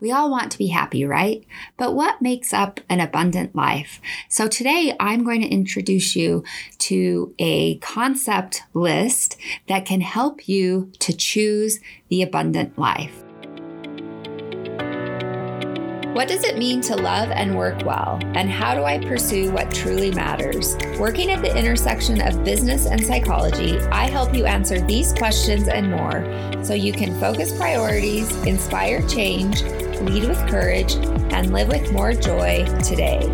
We all want to be happy, right? But what makes up an abundant life? So today I'm going to introduce you to a concept list that can help you to choose the abundant life. What does it mean to love and work well? And how do I pursue what truly matters? Working at the intersection of business and psychology, I help you answer these questions and more so you can focus priorities, inspire change, lead with courage, and live with more joy today.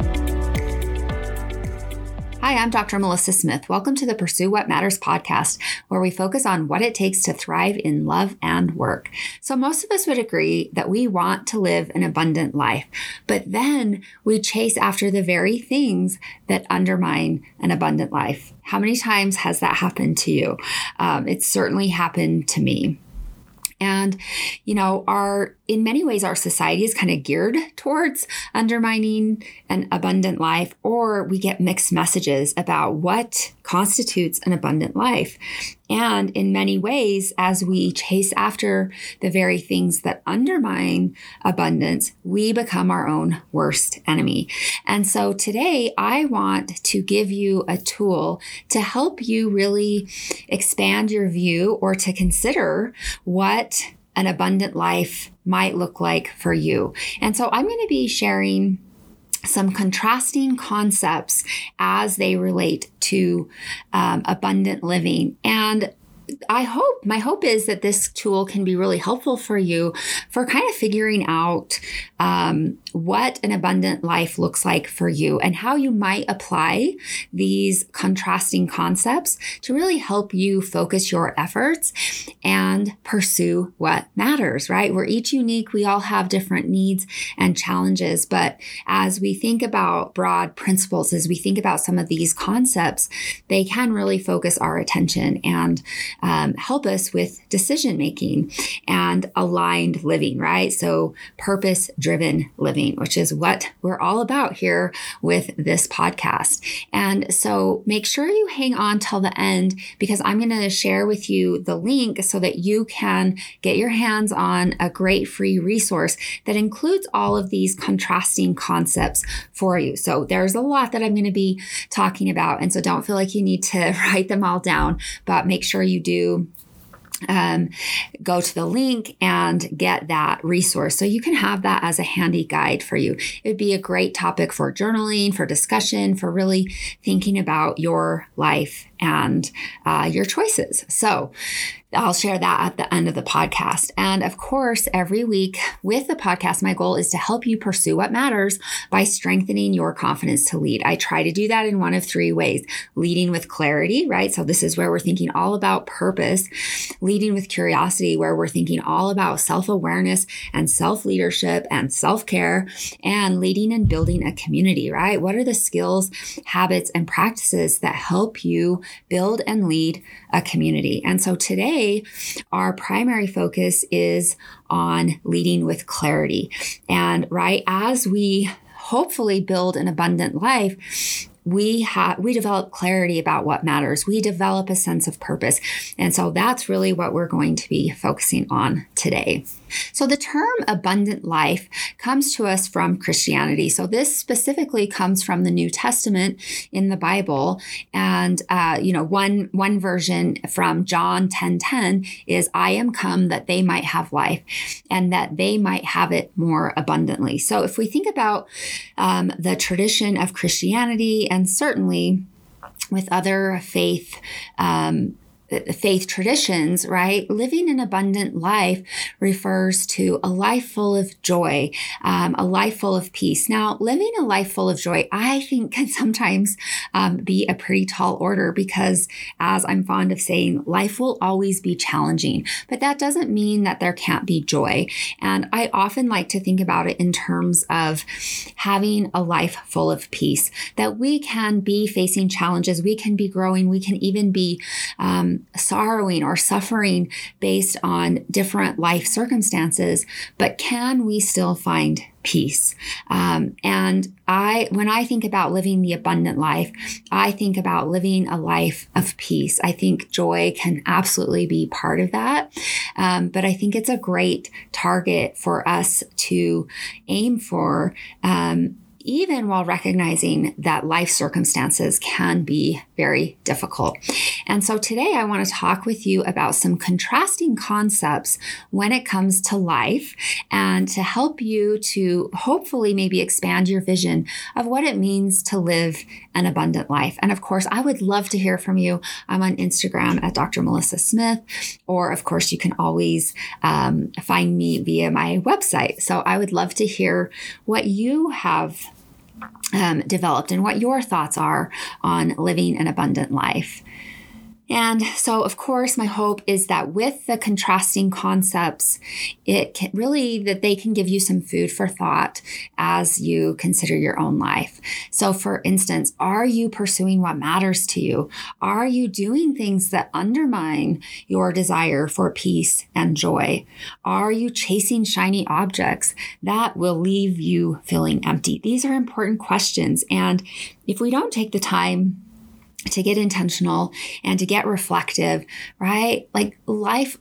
Hi, I'm Dr. Melissa Smith. Welcome to the Pursue What Matters podcast, where we focus on what it takes to thrive in love and work. So, most of us would agree that we want to live an abundant life, but then we chase after the very things that undermine an abundant life. How many times has that happened to you? Um, it's certainly happened to me. And, you know, our, in many ways, our society is kind of geared towards undermining an abundant life, or we get mixed messages about what constitutes an abundant life. And in many ways, as we chase after the very things that undermine abundance, we become our own worst enemy. And so today, I want to give you a tool to help you really expand your view or to consider what an abundant life might look like for you. And so I'm going to be sharing some contrasting concepts as they relate to um, abundant living. And I hope, my hope is that this tool can be really helpful for you for kind of figuring out um, what an abundant life looks like for you and how you might apply these contrasting concepts to really help you focus your efforts and pursue what matters, right? We're each unique. We all have different needs and challenges. But as we think about broad principles, as we think about some of these concepts, they can really focus our attention and um, help us with decision making and aligned living, right? So purpose driven living, which is what we're all about here with this podcast. And so make sure you hang on till the end because I'm going to share with you the link so that you can get your hands on a great free resource that includes all of these contrasting concepts for you. So there's a lot that I'm going to be talking about. And so don't feel like you need to write them all down, but make sure you do um, go to the link and get that resource. So you can have that as a handy guide for you. It would be a great topic for journaling, for discussion, for really thinking about your life and uh, your choices. So I'll share that at the end of the podcast. And of course, every week with the podcast, my goal is to help you pursue what matters by strengthening your confidence to lead. I try to do that in one of three ways leading with clarity, right? So, this is where we're thinking all about purpose, leading with curiosity, where we're thinking all about self awareness and self leadership and self care, and leading and building a community, right? What are the skills, habits, and practices that help you build and lead a community? And so, today, our primary focus is on leading with clarity. And right as we hopefully build an abundant life, we have we develop clarity about what matters we develop a sense of purpose and so that's really what we're going to be focusing on today so the term abundant life comes to us from Christianity. So this specifically comes from the New Testament in the Bible. And, uh, you know, one, one version from John 10 10 is, I am come that they might have life and that they might have it more abundantly. So if we think about um, the tradition of Christianity and certainly with other faith um, faith traditions, right? Living an abundant life refers to a life full of joy, um, a life full of peace. Now, living a life full of joy, I think can sometimes um, be a pretty tall order because, as I'm fond of saying, life will always be challenging, but that doesn't mean that there can't be joy. And I often like to think about it in terms of having a life full of peace, that we can be facing challenges, we can be growing, we can even be sorrowing or suffering based on different life circumstances, but can we still find peace. Um, and I, when I think about living the abundant life, I think about living a life of peace. I think joy can absolutely be part of that. Um, but I think it's a great target for us to aim for. Um, even while recognizing that life circumstances can be very difficult. And so today I want to talk with you about some contrasting concepts when it comes to life and to help you to hopefully maybe expand your vision of what it means to live an abundant life. And of course, I would love to hear from you. I'm on Instagram at Dr. Melissa Smith, or of course, you can always um, find me via my website. So I would love to hear what you have um, developed and what your thoughts are on living an abundant life. And so, of course, my hope is that with the contrasting concepts, it can really that they can give you some food for thought as you consider your own life. So, for instance, are you pursuing what matters to you? Are you doing things that undermine your desire for peace and joy? Are you chasing shiny objects that will leave you feeling empty? These are important questions. And if we don't take the time to get intentional and to get reflective, right? Like life,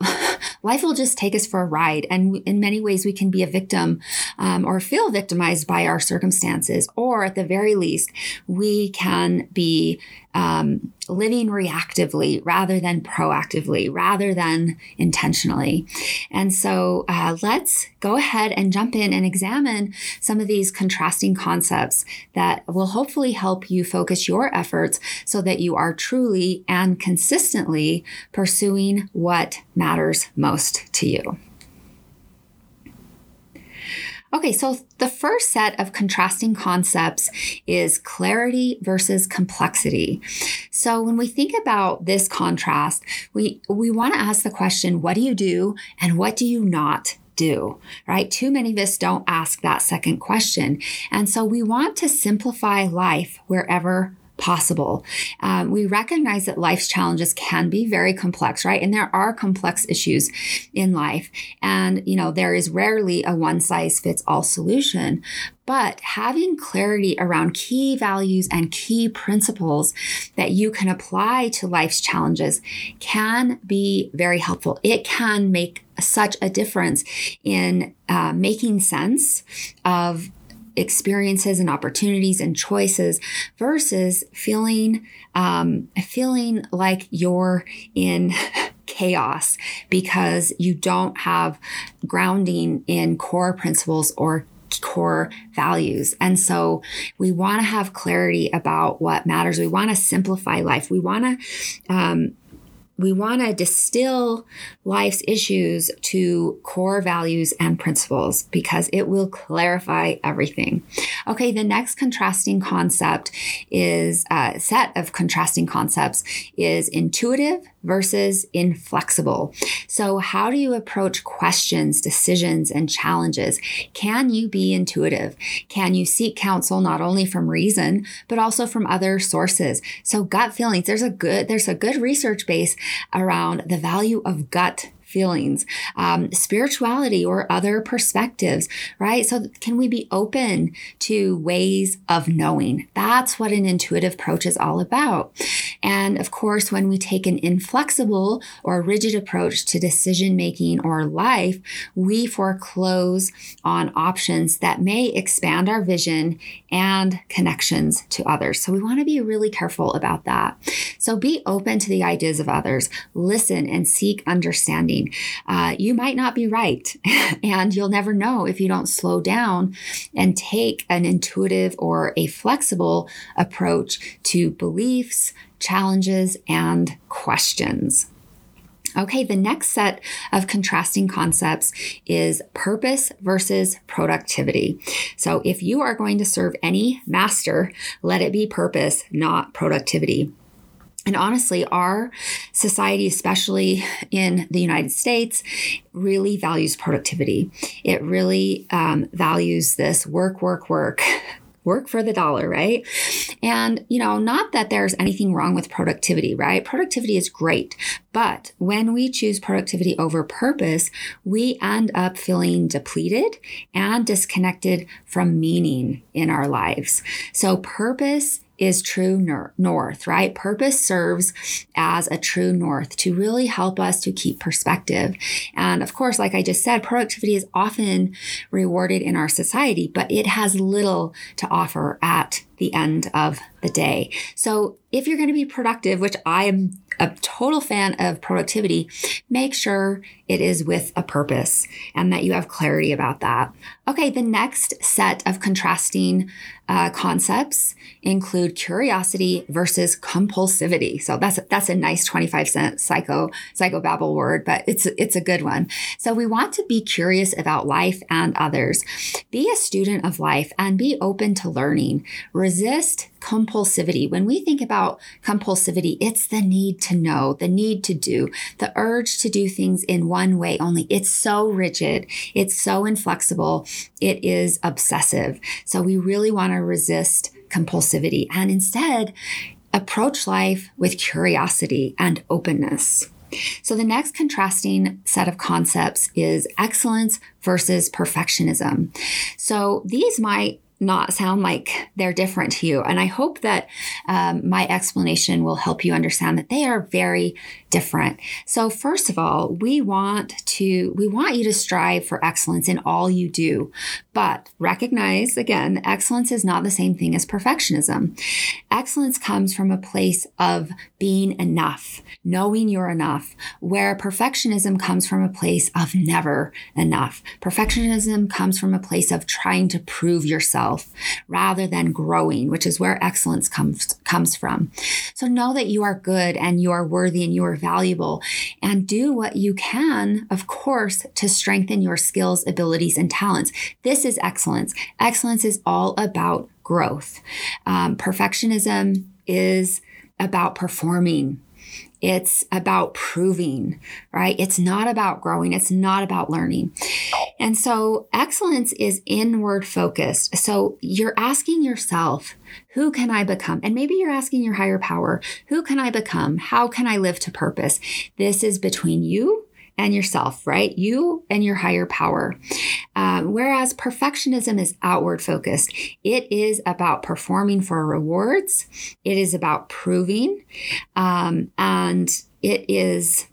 life will just take us for a ride. And in many ways, we can be a victim um, or feel victimized by our circumstances. Or at the very least, we can be um, living reactively rather than proactively, rather than intentionally. And so uh, let's go ahead and jump in and examine some of these contrasting concepts that will hopefully help you focus your efforts so that you are truly and consistently pursuing what matters most to you. Okay, so the first set of contrasting concepts is clarity versus complexity. So when we think about this contrast, we, we want to ask the question, what do you do and what do you not do, right? Too many of us don't ask that second question. And so we want to simplify life wherever possible. Um, we recognize that life's challenges can be very complex, right? And there are complex issues in life. And, you know, there is rarely a one size fits all solution. But having clarity around key values and key principles that you can apply to life's challenges can be very helpful. It can make such a difference in uh, making sense of experiences and opportunities and choices versus feeling um, feeling like you're in chaos because you don't have grounding in core principles or core values. And so we want to have clarity about what matters. We want to simplify life. We want to um, we want to distill life's issues to core values and principles because it will clarify everything. Okay, the next contrasting concept is a uh, set of contrasting concepts is intuitive versus inflexible. So, how do you approach questions, decisions, and challenges? Can you be intuitive? Can you seek counsel not only from reason, but also from other sources? So, gut feelings, there's a good, there's a good research base around the value of gut feelings, um, spirituality, or other perspectives, right? So, can we be open to ways of knowing? That's what an intuitive approach is all about. And of course, when we take an inflexible or rigid approach to decision making or life, we foreclose on options that may expand our vision and connections to others. So we want to be really careful about that. So be open to the ideas of others, listen and seek understanding. Uh, you might not be right, and you'll never know if you don't slow down and take an intuitive or a flexible approach to beliefs, challenges, and questions. Okay, the next set of contrasting concepts is purpose versus productivity. So, if you are going to serve any master, let it be purpose, not productivity. And honestly, our society, especially in the United States, really values productivity. It really um, values this work, work, work work for the dollar, right? And, you know, not that there's anything wrong with productivity, right? Productivity is great. But when we choose productivity over purpose, we end up feeling depleted and disconnected from meaning in our lives. So, purpose is true nor- north, right? Purpose serves as a true north to really help us to keep perspective. And of course, like I just said, productivity is often rewarded in our society, but it has little to offer at the end of the day. So if you're going to be productive, which I am a total fan of productivity, make sure it is with a purpose and that you have clarity about that. Okay, the next set of contrasting uh, concepts include curiosity versus compulsivity. So that's that's a nice 25 cent psycho psychobabble word, but it's it's a good one. So we want to be curious about life and others. Be a student of life and be open to learning. Resist compulsivity. When we think about compulsivity, it's the need to know, the need to do, the urge to do things in one way only. It's so rigid. It's so inflexible. It is obsessive. So we really want to resist compulsivity and instead approach life with curiosity and openness. So, the next contrasting set of concepts is excellence versus perfectionism. So, these might not sound like they're different to you. And I hope that um, my explanation will help you understand that they are very different. So first of all, we want to we want you to strive for excellence in all you do. But recognize again, excellence is not the same thing as perfectionism. Excellence comes from a place of being enough, knowing you're enough, where perfectionism comes from a place of never enough. Perfectionism comes from a place of trying to prove yourself rather than growing, which is where excellence comes comes from. So know that you are good and you are worthy and you are valuable and do what you can, of course, to strengthen your skills, abilities, and talents. This is excellence. Excellence is all about growth. Um, perfectionism is about performing. It's about proving, right? It's not about growing. It's not about learning. And so excellence is inward focused. So you're asking yourself, who can I become? And maybe you're asking your higher power, who can I become? How can I live to purpose? This is between you and yourself, right? You and your higher power. Um, whereas perfectionism is outward focused, it is about performing for rewards, it is about proving, um, and it is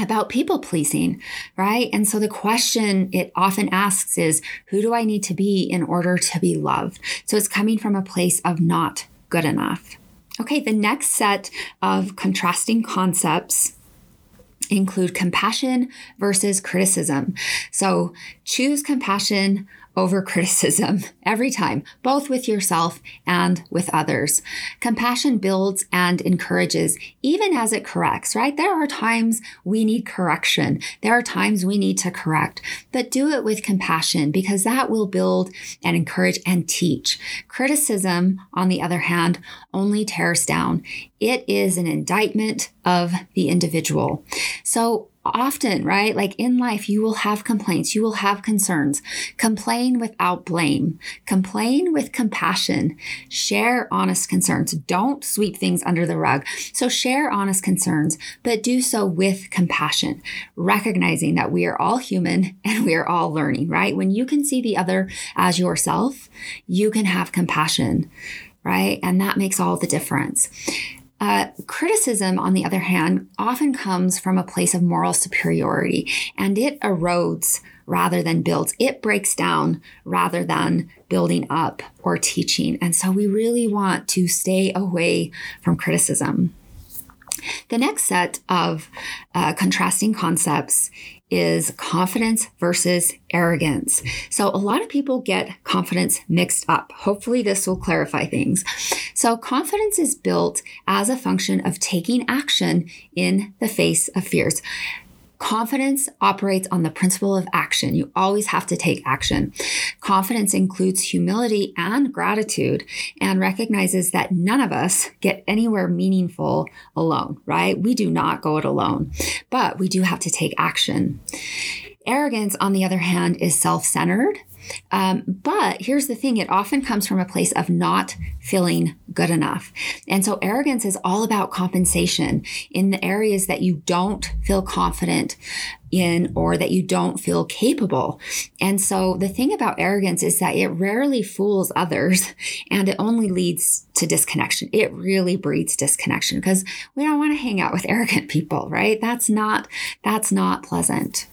about people pleasing, right? And so the question it often asks is who do I need to be in order to be loved? So it's coming from a place of not good enough. Okay, the next set of contrasting concepts include compassion versus criticism. So choose compassion over criticism every time, both with yourself and with others. Compassion builds and encourages, even as it corrects, right? There are times we need correction. There are times we need to correct, but do it with compassion because that will build and encourage and teach. Criticism, on the other hand, only tears down. It is an indictment of the individual. So often, right? Like in life, you will have complaints, you will have concerns. Complain without blame, complain with compassion, share honest concerns. Don't sweep things under the rug. So share honest concerns, but do so with compassion, recognizing that we are all human and we are all learning, right? When you can see the other as yourself, you can have compassion right? And that makes all the difference. Uh, criticism, on the other hand, often comes from a place of moral superiority and it erodes rather than builds. It breaks down rather than building up or teaching. And so we really want to stay away from criticism. The next set of uh, contrasting concepts is confidence versus arrogance. So, a lot of people get confidence mixed up. Hopefully, this will clarify things. So, confidence is built as a function of taking action in the face of fears. Confidence operates on the principle of action. You always have to take action. Confidence includes humility and gratitude and recognizes that none of us get anywhere meaningful alone, right? We do not go it alone, but we do have to take action. Arrogance, on the other hand, is self centered Um, but here's the thing it often comes from a place of not feeling good enough. And so arrogance is all about compensation in the areas that you don't feel confident in or that you don't feel capable. And so the thing about arrogance is that it rarely fools others and it only leads to disconnection. It really breeds disconnection because we don't want to hang out with arrogant people, right? That's not that's not pleasant.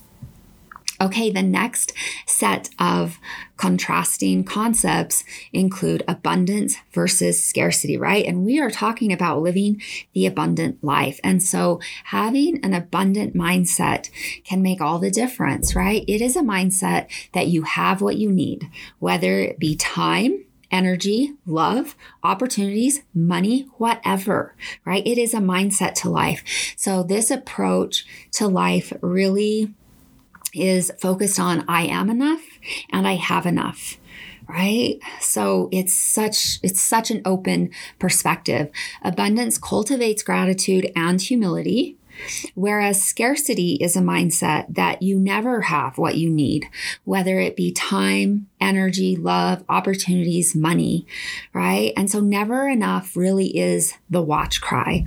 Okay, the next set of contrasting concepts include abundance versus scarcity, right? And we are talking about living the abundant life. And so having an abundant mindset can make all the difference, right? It is a mindset that you have what you need, whether it be time, energy, love, opportunities, money, whatever, right? It is a mindset to life. So this approach to life really is focused on I am enough and I have enough right? So it's such it's such an open perspective. Abundance cultivates gratitude and humility Whereas scarcity is a mindset that you never have what you need, whether it be time, energy, love, opportunities, money, right? And so never enough really is the watch cry.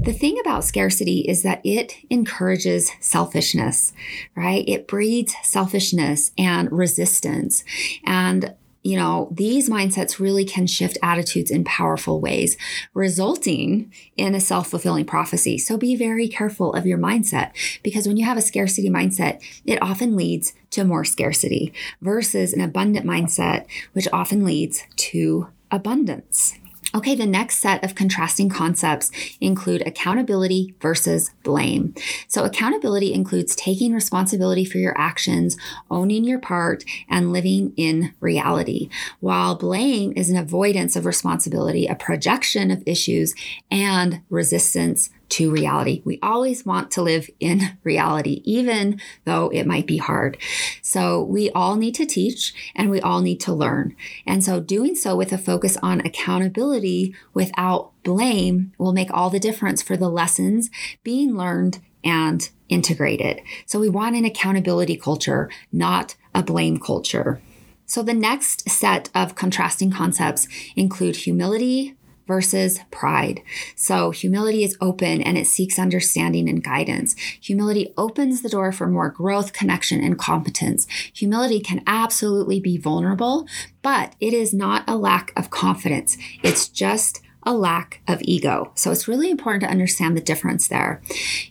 The thing about scarcity is that it encourages selfishness, right? It breeds selfishness and resistance. And you know, these mindsets really can shift attitudes in powerful ways, resulting in a self fulfilling prophecy. So be very careful of your mindset because when you have a scarcity mindset, it often leads to more scarcity versus an abundant mindset, which often leads to abundance. Okay, the next set of contrasting concepts include accountability versus blame. So, accountability includes taking responsibility for your actions, owning your part, and living in reality, while blame is an avoidance of responsibility, a projection of issues, and resistance to reality. We always want to live in reality, even though it might be hard. So we all need to teach and we all need to learn. And so doing so with a focus on accountability without blame will make all the difference for the lessons being learned and integrated. So we want an accountability culture, not a blame culture. So the next set of contrasting concepts include humility, versus pride. So humility is open and it seeks understanding and guidance. Humility opens the door for more growth, connection, and competence. Humility can absolutely be vulnerable, but it is not a lack of confidence. It's just a lack of ego. So it's really important to understand the difference there.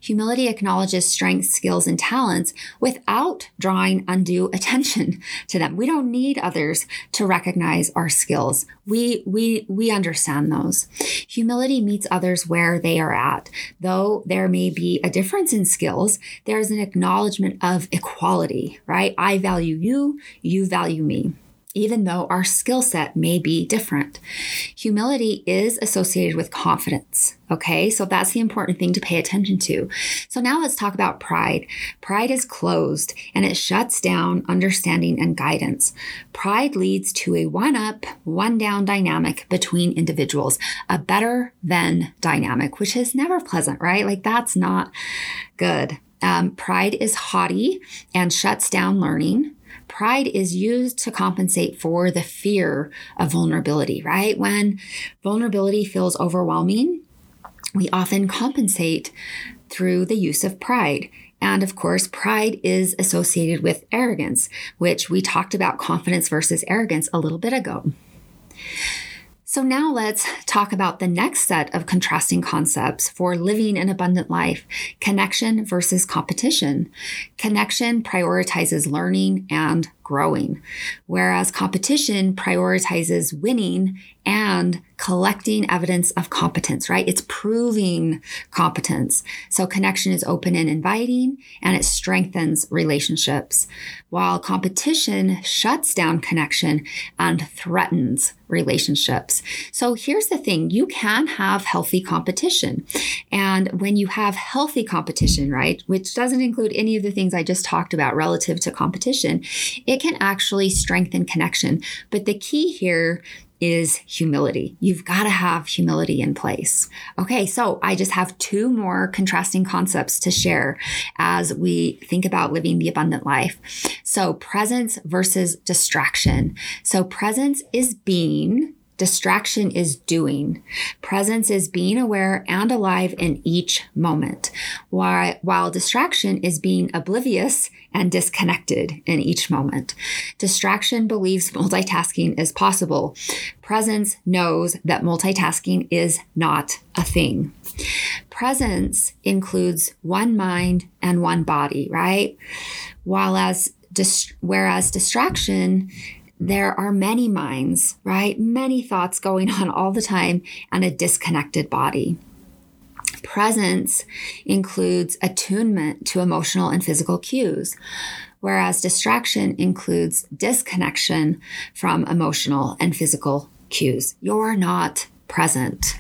Humility acknowledges strengths, skills, and talents without drawing undue attention to them. We don't need others to recognize our skills. We we we understand those. Humility meets others where they are at. Though there may be a difference in skills, there's an acknowledgement of equality, right? I value you, you value me even though our skill set may be different. Humility is associated with confidence. Okay, so that's the important thing to pay attention to. So now let's talk about pride. Pride is closed and it shuts down understanding and guidance. Pride leads to a one up, one down dynamic between individuals, a better than dynamic, which is never pleasant, right? Like that's not good. Um, pride is haughty and shuts down learning pride is used to compensate for the fear of vulnerability, right? When vulnerability feels overwhelming, we often compensate through the use of pride. And of course, pride is associated with arrogance, which we talked about confidence versus arrogance a little bit ago. So, now let's talk about the next set of contrasting concepts for living an abundant life connection versus competition. Connection prioritizes learning and growing, whereas competition prioritizes winning and collecting evidence of competence, right? It's proving competence. So connection is open and inviting and it strengthens relationships, while competition shuts down connection and threatens relationships. So here's the thing you can have healthy competition. And when you have healthy competition, right, which doesn't include any of the things I just talked about relative to competition, it can actually strengthen connection. But the key here is humility. You've got to have humility in place. Okay, so I just have two more contrasting concepts to share as we think about living the abundant life. So, presence versus distraction. So, presence is being Distraction is doing. Presence is being aware and alive in each moment, while, distraction is being oblivious and disconnected in each moment. Distraction believes multitasking is possible. Presence knows that multitasking is not a thing. Presence includes one mind and one body, right? While as whereas distraction there are many minds, right? Many thoughts going on all the time and a disconnected body. Presence includes attunement to emotional and physical cues, whereas distraction includes disconnection from emotional and physical cues. You're not present.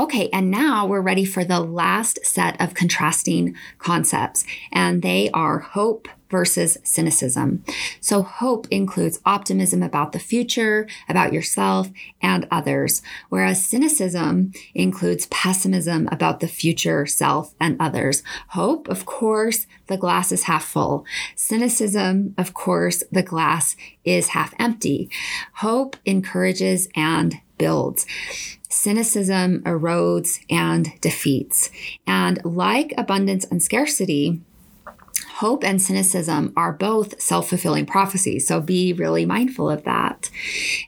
Okay, and now we're ready for the last set of contrasting concepts, and they are hope, versus cynicism. So, hope includes optimism about the future, about yourself, and others, whereas cynicism includes pessimism about the future, self, and others. Hope, of course, the glass is half full. Cynicism, of course, the glass is half empty. Hope encourages and builds cynicism erodes and defeats. And like abundance and scarcity, hope and cynicism are both self fulfilling prophecies. So be really mindful of that.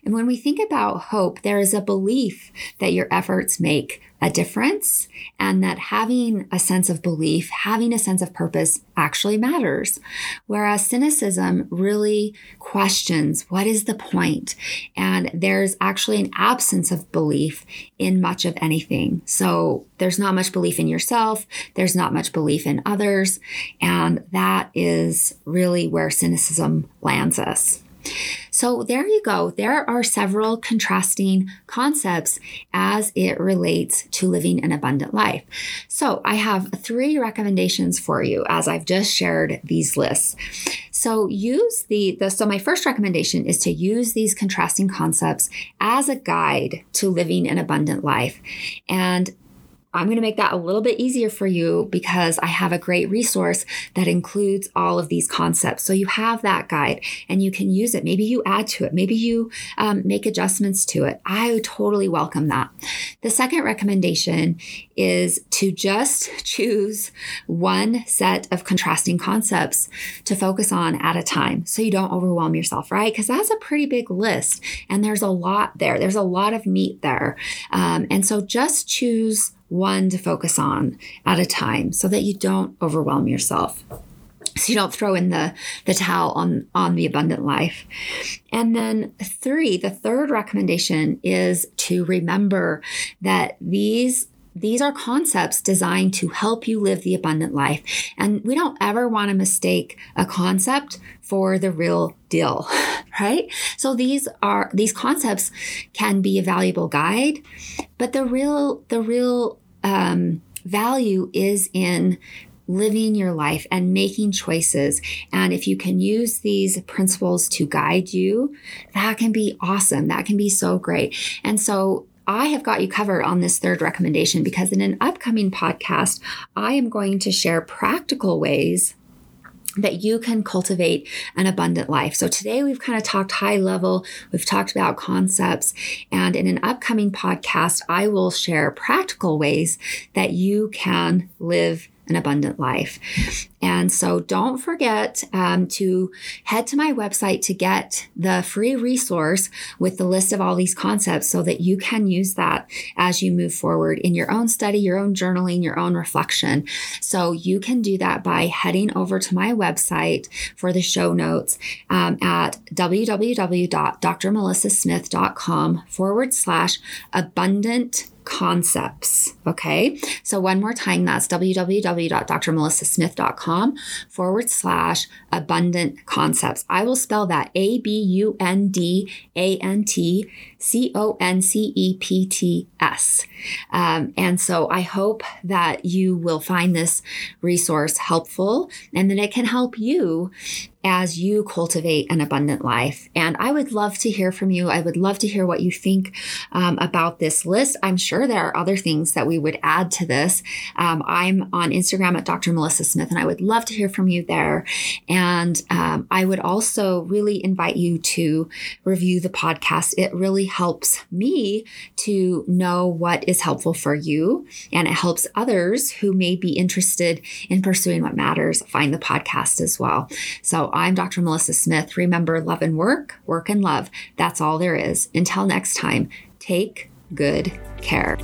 And when we think about hope, there is a belief that your efforts make a difference and that having a sense of belief, having a sense of purpose actually matters. Whereas cynicism really questions what is the point? And there's actually an absence of belief in much of anything. So there's not much belief in yourself, there's not much belief in others. And that is really where cynicism lands us. So there you go. There are several contrasting concepts as it relates to living an abundant life. So I have three recommendations for you as I've just shared these lists. So use the, the so my first recommendation is to use these contrasting concepts as a guide to living an abundant life. And I'm going to make that a little bit easier for you because I have a great resource that includes all of these concepts. So you have that guide and you can use it. Maybe you add to it. Maybe you um, make adjustments to it. I totally welcome that. The second recommendation is to just choose one set of contrasting concepts to focus on at a time so you don't overwhelm yourself, right? Because that's a pretty big list and there's a lot there. There's a lot of meat there. Um, and so just choose one to focus on at a time so that you don't overwhelm yourself so you don't throw in the the towel on on the abundant life and then three the third recommendation is to remember that these these are concepts designed to help you live the abundant life. And we don't ever want to mistake a concept for the real deal, right? So these are, these concepts can be a valuable guide, but the real, the real um, value is in living your life and making choices. And if you can use these principles to guide you, that can be awesome. That can be so great. And so I have got you covered on this third recommendation because in an upcoming podcast, I am going to share practical ways that you can cultivate an abundant life. So today we've kind of talked high level, we've talked about concepts, and in an upcoming podcast, I will share practical ways that you can live an abundant life. And so don't forget um, to head to my website to get the free resource with the list of all these concepts so that you can use that as you move forward in your own study, your own journaling, your own reflection. So you can do that by heading over to my website for the show notes um, at www.drmelissasmith.com forward slash abundant concepts. Okay. So one more time, that's www.drmelissasmith.com forward slash abundant concepts. I will spell that A B U N D A N T C O N C E P T S. Um, and so I hope that you will find this resource helpful and that it can help you as you cultivate an abundant life. And I would love to hear from you. I would love to hear what you think um, about this list. I'm sure there are other things that we would add to this. Um, I'm on Instagram at Dr. Melissa Smith, and I would love to hear from you there. And um, I would also really invite you to review the podcast. It really helps me to know what is helpful for you, and it helps others who may be interested in pursuing what matters find the podcast as well. So I'm Dr. Melissa Smith. Remember, love and work, work and love. That's all there is. Until next time, take good care.